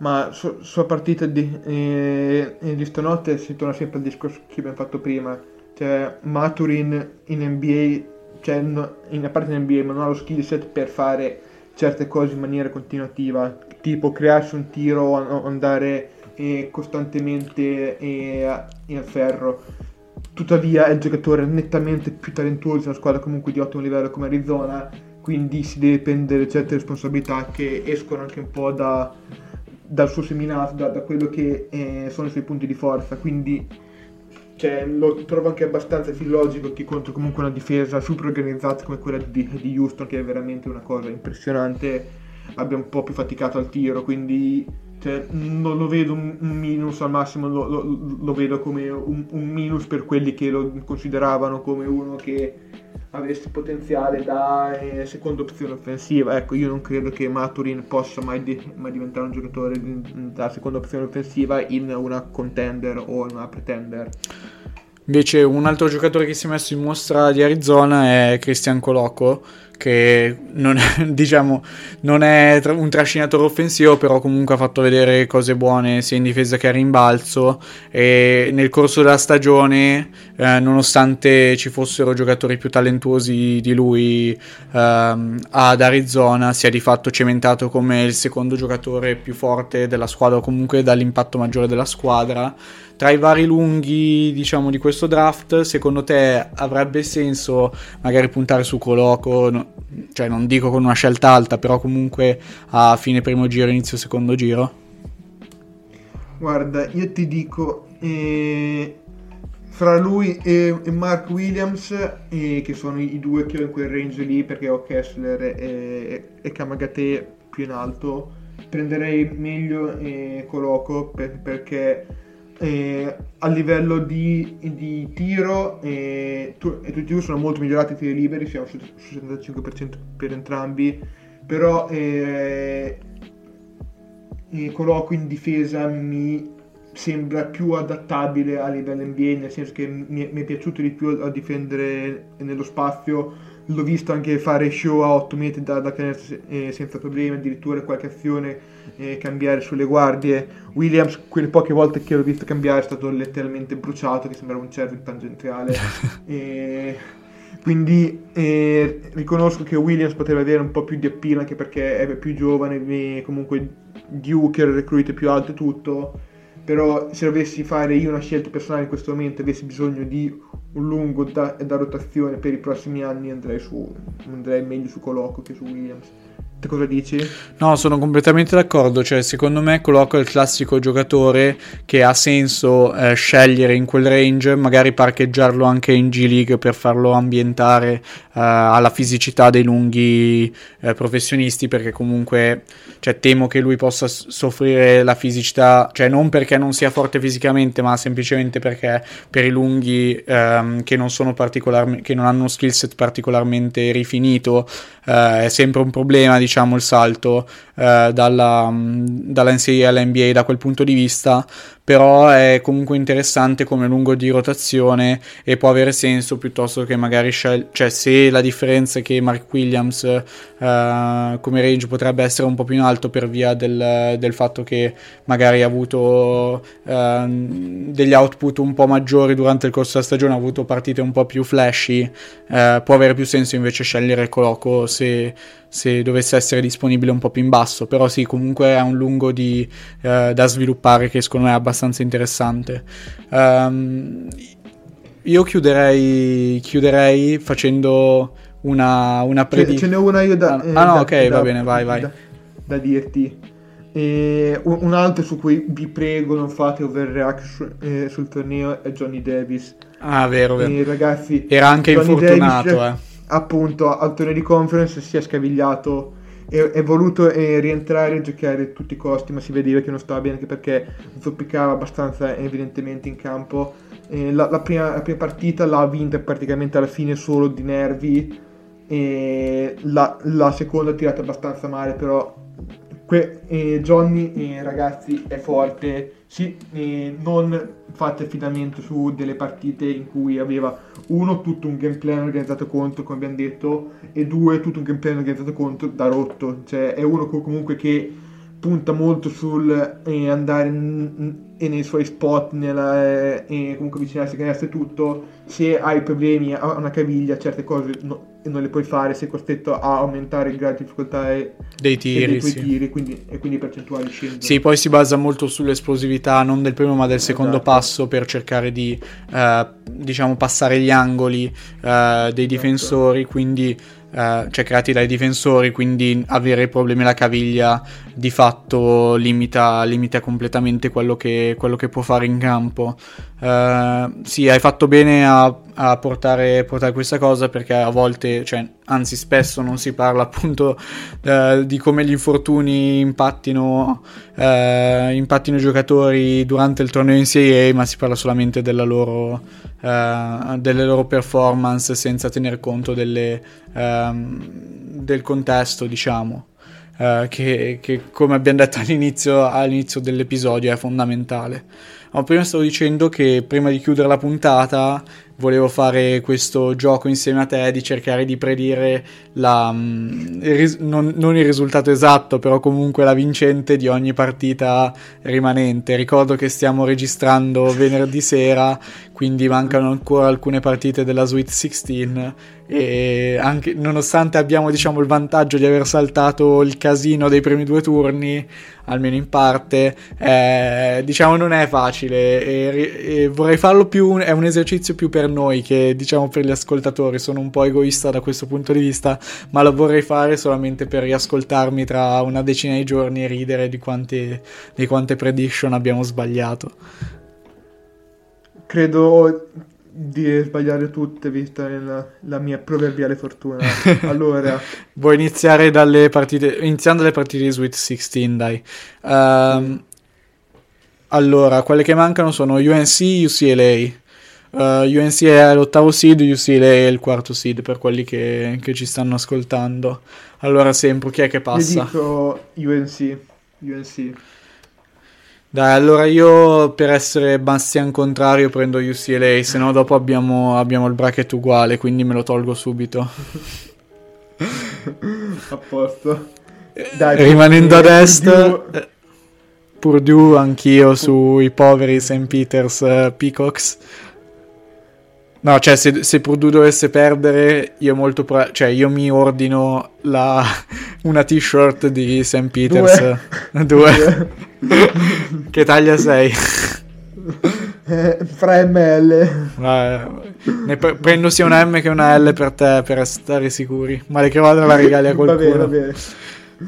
S3: Ma su, sulla partita di, eh, di stanotte si torna sempre al discorso che abbiamo fatto prima, cioè Maturin in NBA, cioè in, a parte in NBA, ma non ha lo skill set per fare certe cose in maniera continuativa, tipo crearsi un tiro andare eh, costantemente eh, al ferro. Tuttavia è il giocatore nettamente più talentuoso di una squadra comunque di ottimo livello come Arizona, quindi si deve prendere certe responsabilità che escono anche un po' da, dal suo seminato, da, da quello che eh, sono i suoi punti di forza, quindi cioè, lo trovo anche abbastanza filologico che contro comunque una difesa super organizzata come quella di, di Houston, che è veramente una cosa impressionante, abbia un po' più faticato al tiro, quindi cioè, non lo vedo un, minus al massimo, lo, lo, lo vedo come un, un, minus per quelli che lo consideravano come uno che avesse potenziale da eh, seconda opzione offensiva. Ecco, io non credo che Maturin possa mai, di, mai, diventare un giocatore da seconda opzione offensiva in una contender o in una pretender.
S2: Invece un altro giocatore che si è messo in mostra di Arizona è Christian Coloco che non è, diciamo, non è un trascinatore offensivo, però comunque ha fatto vedere cose buone sia in difesa che a rimbalzo. E nel corso della stagione, eh, nonostante ci fossero giocatori più talentuosi di lui ehm, ad Arizona, si è di fatto cementato come il secondo giocatore più forte della squadra o comunque dall'impatto maggiore della squadra tra i vari lunghi, diciamo, di questo draft, secondo te avrebbe senso magari puntare su Coloco? No, cioè, non dico con una scelta alta, però comunque a fine primo giro, inizio secondo giro?
S3: Guarda, io ti dico, eh, fra lui e, e Mark Williams, eh, che sono i, due che ho in quel range lì, perché ho Kessler e, e Kamagate più in alto, prenderei meglio eh, Coloco per, perché eh, a livello di, di tiro eh, tu, tutti e due sono molto migliorati i tiri liberi, siamo sul, sul 75% per entrambi, però eh, Coloco in difesa mi sembra più adattabile a livello NBA, nel senso che mi, mi è piaciuto di più a difendere nello spazio. L'ho visto anche fare show a 8 metri da, da canestro eh, senza problemi, addirittura qualche azione eh, cambiare sulle guardie. Williams, quelle poche volte che l'ho visto cambiare, è stato letteralmente bruciato, che sembrava un cervo tangenziale. e, quindi eh, riconosco che Williams poteva avere un po' più di appeal anche perché è più giovane, comunque Duke, il recruit più alto e tutto però se dovessi fare io una scelta personale in questo momento avessi bisogno di un lungo da, da rotazione per i prossimi anni andrei, su, andrei meglio su Coloco che su Williams Te cosa dici?
S2: No, sono completamente d'accordo. Cioè, secondo me, Coloco è il classico giocatore che ha senso eh, scegliere in quel range, magari parcheggiarlo anche in G League per farlo ambientare eh, alla fisicità dei lunghi eh, professionisti. Perché comunque cioè, temo che lui possa soffrire la fisicità, cioè non perché non sia forte fisicamente, ma semplicemente perché per i lunghi ehm, che non sono particolarmente che non hanno un skill set particolarmente rifinito eh, è sempre un problema. Diciamo diciamo, il salto eh, dalla, mm, dalla NCAA all'NBA da quel punto di vista, però è comunque interessante come lungo di rotazione e può avere senso piuttosto che magari scel- cioè se la differenza è che Mark Williams eh, come range potrebbe essere un po' più in alto per via del, del fatto che magari ha avuto eh, degli output un po' maggiori durante il corso della stagione, ha avuto partite un po' più flashy, eh, può avere più senso invece scegliere Coloco se, se dovesse essere disponibile un po' più in basso, però sì, comunque è un lungo di, eh, da sviluppare che secondo me è abbastanza interessante. Um, io chiuderei, chiuderei facendo una, una
S3: predizione. Ce, ce n'è una io da...
S2: Ah, eh, ah no, da, ok, da, va bene, vai, vai.
S3: Da, da dirti. E un altro su cui vi prego non fate overreaction eh, sul torneo è Johnny Davis.
S2: Ah, vero, vero.
S3: E ragazzi,
S2: era anche Johnny infortunato, Davis,
S3: eh appunto al torneo di conference si è scavigliato e è voluto eh, rientrare e giocare a tutti i costi, ma si vedeva che non stava bene anche perché zoppicava abbastanza evidentemente in campo. Eh, la, la, prima, la, prima, partita l'ha vinta praticamente alla fine solo di nervi, e la, la seconda ha tirato abbastanza male, però que, eh, Johnny eh, ragazzi è forte. Sì, eh, non fate affidamento su delle partite in cui aveva uno tutto un gameplay organizzato contro come abbiamo detto e due tutto un gameplay organizzato contro da rotto. Cioè è uno comunque che punta molto sul eh, andare in, in, nei suoi spot nella, eh, comunque avvicinarsi a canestro e tutto se hai problemi a una caviglia certe cose no, non le puoi fare, sei costretto a aumentare il grado di difficoltà e,
S2: dei tiri,
S3: dei tuoi sì. tiri quindi, e quindi percentuali scendono.
S2: Sì, poi si basa molto sull'esplosività non del primo ma del secondo esatto. passo per cercare di eh, diciamo passare gli angoli eh, dei esatto. difensori, quindi eh, cioè creati dai difensori, quindi avere problemi alla caviglia di fatto limita, limita completamente quello che, quello che, può fare in campo. Uh, sì, hai fatto bene a, a portare, portare, questa cosa perché a volte, cioè, anzi spesso non si parla appunto uh, di come gli infortuni impattino, uh, impattino i giocatori durante il torneo in Serie A, ma si parla solamente loro, delle loro performance senza tener conto delle, um, del contesto, diciamo. Uh, che, che, come abbiamo detto all'inizio, all'inizio dell'episodio è fondamentale. Ma prima stavo dicendo che prima di chiudere la puntata volevo fare questo gioco insieme a te di cercare di predire la, mm, il non, non, il risultato esatto, però comunque la vincente di ogni partita rimanente. Ricordo che stiamo registrando venerdì sera, quindi mancano ancora alcune partite della Sweet 16 e anche, nonostante abbiamo diciamo, il vantaggio di aver saltato il casino dei primi due turni, almeno in parte, eh, diciamo non è facile e, e vorrei farlo più, è un esercizio più per noi che diciamo per gli ascoltatori, sono un po' egoista da questo punto di vista, ma lo vorrei fare solamente per riascoltarmi tra una decina di giorni e ridere di quante, di quante prediction abbiamo sbagliato.
S3: Credo di sbagliare tutte vista la, la mia proverbiale fortuna. Allora,
S2: vuoi iniziare dalle partite iniziando le partite di Sweet 16, dai. Um, allora, quelle che mancano sono UNC, UCLA. Uh, UNC è l'ottavo seed, UCLA è il quarto seed per quelli che, che ci stanno ascoltando. Allora, sempre chi è che passa?
S3: Io dico UNC. UNC.
S2: Dai, allora io per essere Bastian contrario prendo UCLA, se no dopo abbiamo, abbiamo il bracket uguale, quindi me lo tolgo subito.
S3: a posto.
S2: Dai, Rimanendo ad est, Purdue, Purdue anch'io sui poveri St. Peters uh, Peacocks. No, cioè, se, se Purdue dovesse perdere, io molto pro- cioè, io mi ordino la, una t-shirt di St. Peters. Due. Due. che taglia sei?
S3: Eh, 3 ml.
S2: Eh, ne pre- prendo sia una M che una L per te, per stare sicuri. Male che vada la regali a qualcuno.
S3: va bene, va bene.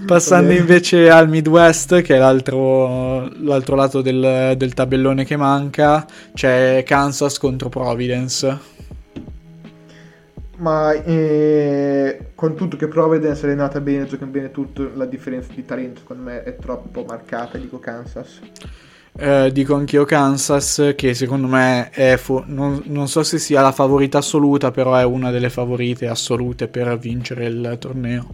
S2: Passando invece al Midwest, che è l'altro, l'altro lato del, del, tabellone che manca, c'è Kansas contro Providence.
S3: Ma eh, con tutto che Providence è allenata bene, gioca bene tutto, la differenza di talento secondo me è troppo marcata, dico Kansas.
S2: Eh, dico anch'io Kansas, che secondo me è, fu- non, non, so se sia la favorita assoluta, però è una delle favorite assolute per vincere il torneo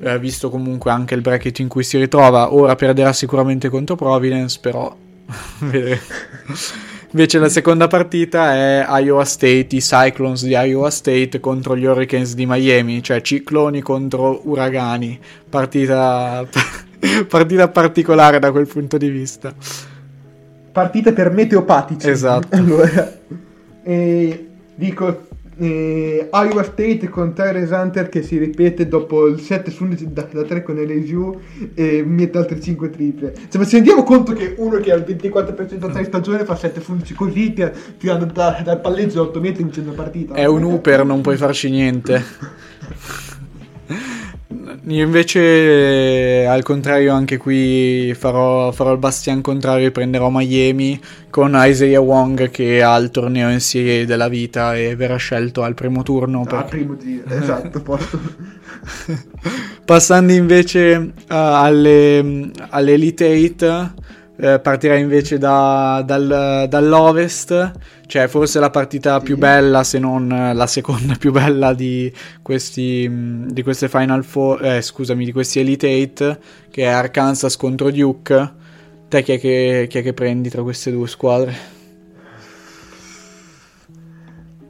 S2: eh, visto comunque anche il bracket in cui si ritrova. Ora perderà sicuramente contro Providence, però Invece la seconda partita è Iowa State, i Cyclones di Iowa State contro gli Hurricanes di Miami, cioè cicloni contro uragani. Partita, partita particolare da quel punto di vista.
S3: Partita per meteopatici.
S2: Esatto.
S3: Allora, eh, dico eh, Iowa State con Tyrese Hunter che si ripete dopo il 7 su 11 da, da 3 con LSU e mette altre 5 triple. Cioè, se rendiamo conto che uno che ha il 24% a stagione fa 7 su 11 così tirando da, dal palleggio 8 metri vincendo la partita.
S2: È un Uper non puoi farci niente Io invece, al contrario, anche qui farò, farò il bastian contrario e prenderò Miami con Isaiah Wong che ha il torneo serie della vita e verrà scelto al primo turno.
S3: Per... Al primo giro, esatto, posto.
S2: Passando invece uh, alle, all'Elite 8, eh, partirà invece da, dal, dall'Ovest, cioè forse la partita più bella, se non la seconda più bella di questi di queste Final Four, eh, scusami, di questi Elite 8, che è Arkansas contro Duke. Te chi è che, chi è che prendi tra queste due squadre?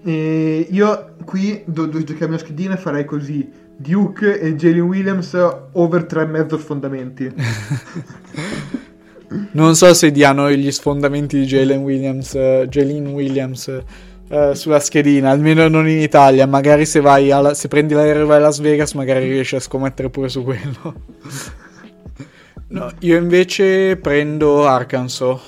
S3: E io qui dove do giocare la mia schedina farei così Duke e Jalen Williams over 3,5 sfondamenti
S2: Non so se diano gli sfondamenti di Jalen Williams, uh, Jalen Williams uh, sulla schedina, almeno non in Italia. Magari se, vai alla, se prendi l'aereo e vai a Las Vegas, magari riesci a scommettere pure su quello. no, io invece prendo Arkansas.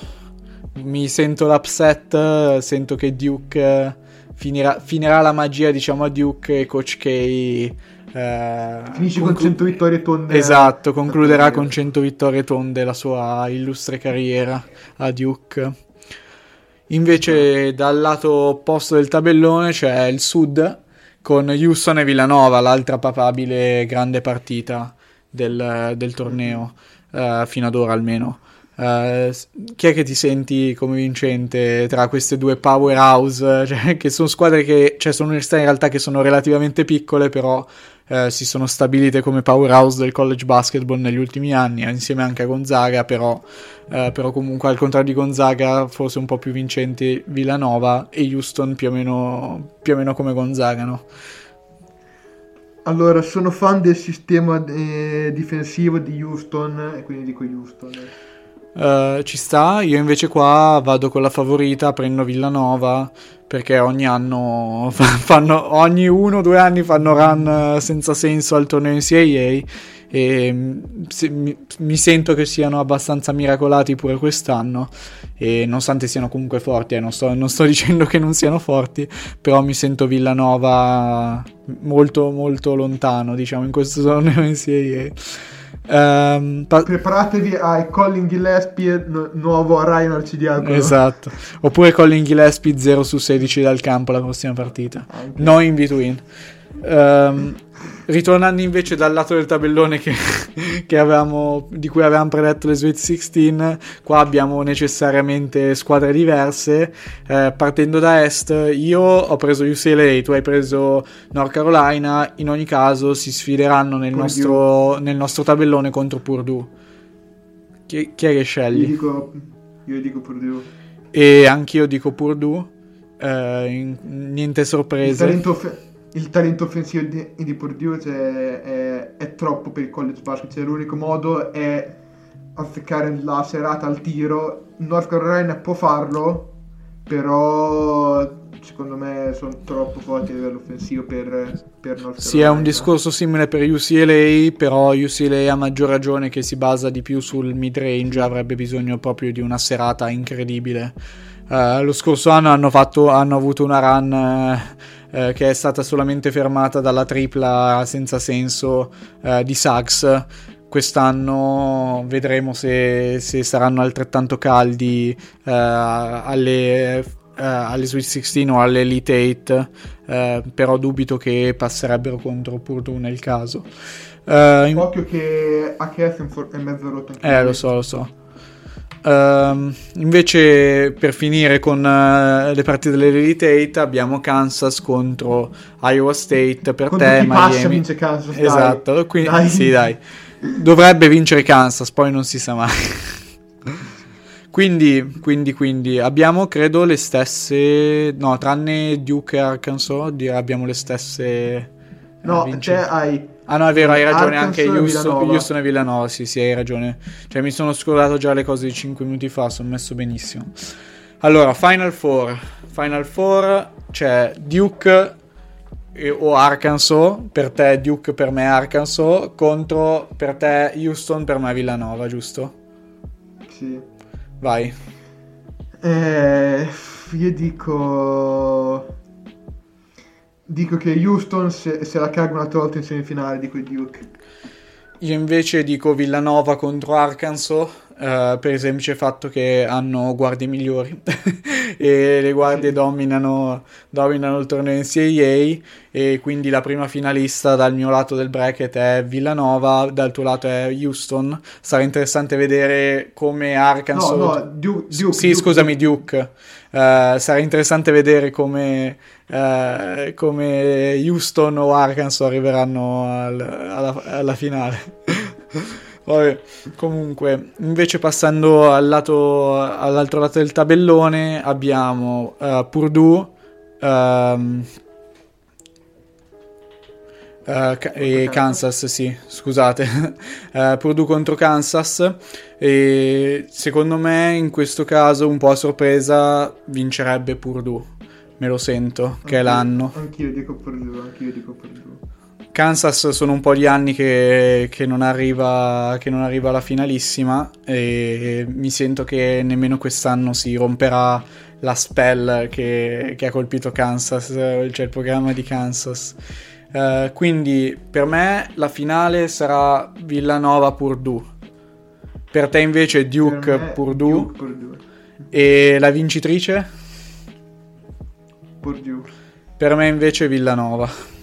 S2: Mi sento l'upset, sento che Duke finirà, finirà la magia, diciamo, a Duke e Coach K Eh,
S3: Finisce con
S2: conclu-
S3: 100 vittorie tonde.
S2: Esatto, concluderà con 100 vittorie tonde la sua illustre carriera a Duke. Invece dal lato opposto del tabellone c'è il Sud con Houston e Villanova, l'altra papabile grande partita del, del torneo, eh, fino ad ora almeno. S- chi è che ti senti come vincente tra queste due powerhouse? Cioè, che sono squadre che, cioè, sono università in realtà che sono relativamente piccole, però eh, si sono stabilite come powerhouse del college basketball negli ultimi anni, insieme anche a Gonzaga, però, eh, però comunque al contrario di Gonzaga, forse un po' più vincenti Villanova e Houston più o meno, più o meno come Gonzaga, no?
S3: Allora, sono fan del sistema eh, difensivo di Houston e quindi dico Houston.
S2: Eh, ci sta, io invece qua vado con la favorita, prendo Villanova perché ogni anno fa- fanno ogni uno o due anni fanno run eh, senza senso al torneo NCAA e mm, se- mi, mi sento che siano abbastanza miracolati pure quest'anno. E nonostante siano comunque forti, eh, non, sto, non sto dicendo che non siano forti, però mi sento Villanova molto molto lontano diciamo in questo torneo NCAA. Ehm, pa-
S3: Preparatevi ai Colin Gillespie nu- nuovo Ryan Arcidiacono.
S2: Esatto. Oppure Colin Gillespie 0 su 16 dal campo la prossima partita.
S3: Anche.
S2: No in between. Ehm, ritornando invece dal lato del tabellone che, che avevamo, di cui avevamo predetto le Sweet 16, qua abbiamo necessariamente squadre diverse. Eh, partendo da est, io ho preso UCLA, tu hai preso North Carolina. In ogni caso, si sfideranno nel, nostro, nel nostro tabellone contro Purdue. Chi, chi è che
S3: Io
S2: scegli?
S3: dico, io dico Purdue.
S2: E anch'io dico Purdue. Eh, niente
S3: Il
S2: sorprese.
S3: talento, off- il talento offensivo di, di Purdue cioè, è, è troppo per il college basket. Cioè, l'unico modo è azzeccare la serata al tiro. North Carolina può farlo, però secondo me sono troppo forti a livello offensivo per, per North Carolina.
S2: Sì, è un discorso simile per UCLA, però UCLA a maggior ragione che si basa di più sul mid-range, avrebbe bisogno proprio di una serata incredibile. Eh, lo scorso anno hanno, fatto, hanno avuto una run eh, eh, che è stata solamente fermata dalla tripla senza senso eh, di Suggs. Quest'anno vedremo se, se saranno altrettanto caldi eh, alle, eh, alle Sweet 16 o alle Elite 8, eh, però dubito che passerebbero contro Purdue nel caso. Eh, in-
S3: Occhio che a Kessenford è mezzo rotto
S2: eh, lo so, lo so. Ehm, invece, per finire con eh, le partite dell'Elite 8, abbiamo Kansas contro Iowa State. Per
S3: Contro
S2: te,
S3: chi passa
S2: Miami.
S3: vince Kansas, dai.
S2: Esatto, quindi
S3: Dai.
S2: sì, dai. Dovrebbe vincere Kansas, poi non si sa mai. quindi, quindi, quindi abbiamo credo le stesse. No, tranne Duke e Arkansas, abbiamo le stesse. eh,
S3: No,
S2: vincenti.
S3: hai
S2: Ah no, è vero, hai ragione
S3: Arkansas
S2: anche Houston,
S3: Villanova.
S2: Houston e Villanova, sì, sì, hai ragione. Cioè mi sono scordato già le cose di 5 minuti fa, sono messo benissimo. Allora, Final Four. Final Four c'è Duke e- o Arkansas, per te Duke, per me Arkansas, contro per te Houston, per me Villanova, giusto?
S3: sì.
S2: Vai.
S3: Eh, io dico. Dico che Houston se, se la caga un'altra volta in semifinale, dico Duke.
S2: Io invece dico Villanova contro Arkansas eh, per il semplice fatto che hanno guardie migliori e le guardie dominano, dominano il torneo NCAA e quindi la prima finalista dal mio lato del bracket è Villanova, dal tuo lato è Houston. Sarà interessante vedere come Arkansas...
S3: No, no, Du- Duke.
S2: sì,
S3: Duke,
S2: scusami, Duke. Eh, sarà interessante vedere come, eh, come Houston o Arkansas arriveranno al- alla, alla finale. Vabbè, comunque, invece passando al lato, all'altro lato del tabellone abbiamo eh, Purdue eh, Ca- e Kansas, sì, scusate, Eh, Purdue contro Kansas e secondo me in questo caso un po' a sorpresa vincerebbe Purdue, me lo sento, che è
S3: Anch'io-
S2: l'anno.
S3: Anch'io dico Purdue, anch'io dico Purdue.
S2: Kansas sono un po' di anni che, che non arriva, che non arriva alla finalissima e mi sento che nemmeno quest'anno si romperà la spell che, che ha colpito Kansas, cioè il programma di Kansas. Uh, quindi per me la finale sarà Villanova Purdue. Per te invece Duke Purdue. Duke, Purdue. E la vincitrice?
S3: Purdue.
S2: Per me invece Villanova.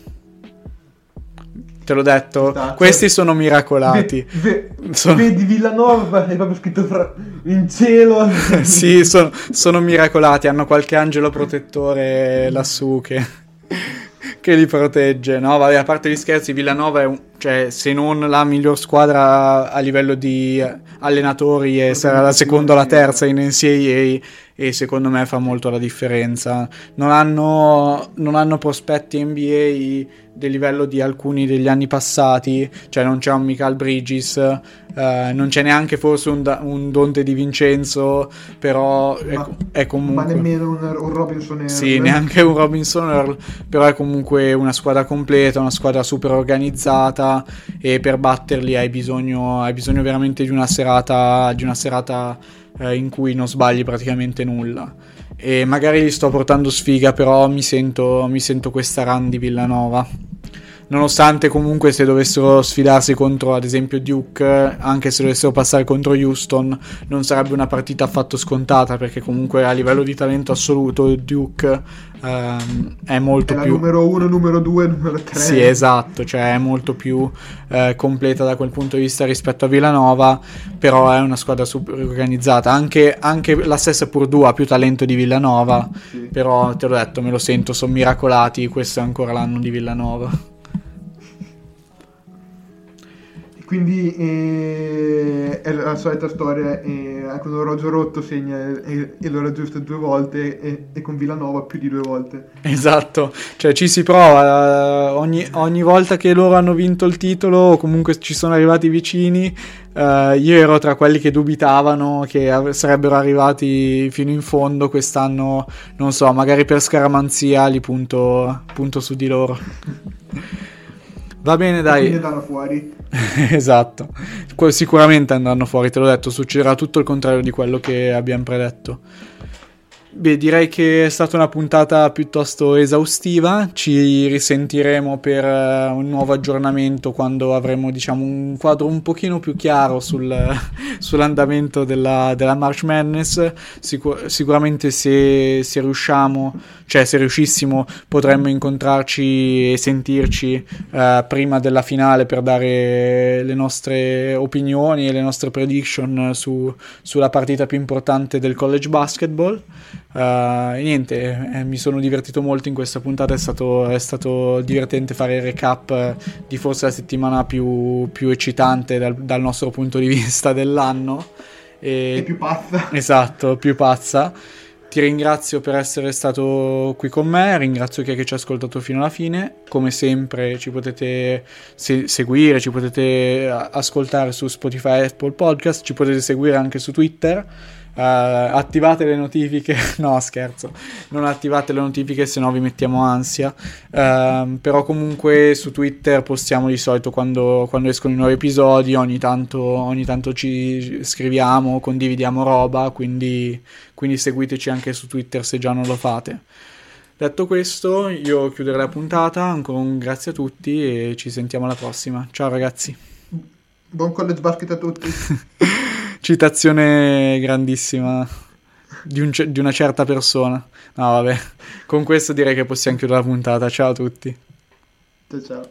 S2: Te l'ho detto, Sta, questi sono miracolati.
S3: Ve, ve, sono... Vedi Villanova, è proprio scritto fra... in cielo.
S2: sì, sono, sono miracolati, hanno qualche angelo protettore lassù che che li protegge. No, vabbè, a parte gli scherzi, Villanova è un, cioè, se non la miglior squadra a livello di allenatori, e sarà la seconda o la terza in NCAA e secondo me fa molto la differenza. Non hanno, non hanno prospetti NBA del livello di alcuni degli anni passati, cioè non c'è un Michael Bridges, eh, non c'è neanche forse un, un, Donte di Vincenzo, però ma, è, è, comunque...
S3: Ma nemmeno un, un Robinson Earl.
S2: Sì, neanche un Robinson Earl, però è comunque una squadra completa, una squadra super organizzata e per batterli hai bisogno, hai bisogno veramente di una serata, di una serata eh, in cui non sbagli praticamente nulla. E magari gli sto portando sfiga, però mi sento, mi sento questa run di Villanova nonostante comunque se dovessero sfidarsi contro ad esempio Duke, anche se dovessero passare contro Houston, non sarebbe una partita affatto scontata perché comunque a livello di talento assoluto Duke ehm, è molto
S3: è
S2: più...
S3: numero uno, numero due, numero tre.
S2: Sì, esatto, cioè è molto più eh, completa da quel punto di vista rispetto a Villanova, però è una squadra super organizzata, anche, anche la stessa Purdue ha più talento di Villanova, sì. però te l'ho detto, me lo sento, sono miracolati, questo è ancora l'anno di Villanova.
S3: Quindi eh, è la solita storia, eh, con orologio rotto segna e, e lo raggiusta due volte e, e, con Villanova più di due volte.
S2: Esatto, cioè ci si prova, uh, ogni, ogni, volta che loro hanno vinto il titolo o comunque ci sono arrivati vicini, uh, io ero tra quelli che dubitavano che sarebbero arrivati fino in fondo quest'anno, non so, magari per scaramanzia li punto, punto su di loro. Va bene, dai.
S3: Quindi andranno fuori.
S2: esatto. Sicuramente andranno fuori, te l'ho detto, succederà tutto il contrario di quello che abbiamo predetto. Beh, direi che è stata una puntata piuttosto esaustiva. Ci risentiremo per uh, un nuovo aggiornamento quando avremo, diciamo, un quadro un pochino più chiaro sul, sull'andamento della, della, March Madness. Sicur- sicuramente se, se, riusciamo, cioè se riuscissimo, potremmo incontrarci e sentirci uh, prima della finale per dare le nostre opinioni e le nostre prediction su, sulla partita più importante del college basketball. Uh, niente, eh, mi sono divertito molto in questa puntata, è stato, è stato divertente fare il recap eh, di forse la settimana più, più eccitante dal, dal, nostro punto di vista dell'anno.
S3: E, e più pazza.
S2: Esatto, più pazza. Ti ringrazio per essere stato qui con me, ringrazio chi è che ci ha ascoltato fino alla fine. Come sempre ci potete se- seguire, ci potete ascoltare su Spotify Apple Podcast, ci potete seguire anche su Twitter. Uh, attivate le notifiche, no scherzo, non attivate le notifiche se no vi mettiamo ansia, uh, però comunque su Twitter postiamo di solito quando, quando escono i nuovi episodi, ogni tanto, ogni tanto, ci scriviamo, condividiamo roba, quindi, quindi seguiteci anche su Twitter se già non lo fate. Detto questo, io chiuderei la puntata, ancora un grazie a tutti e ci sentiamo alla prossima. Ciao ragazzi.
S3: Buon college basket a tutti.
S2: citazione grandissima di, un, di, una certa persona. No, vabbè, con questo direi che possiamo chiudere la puntata. Ciao a tutti.
S3: Ciao ciao.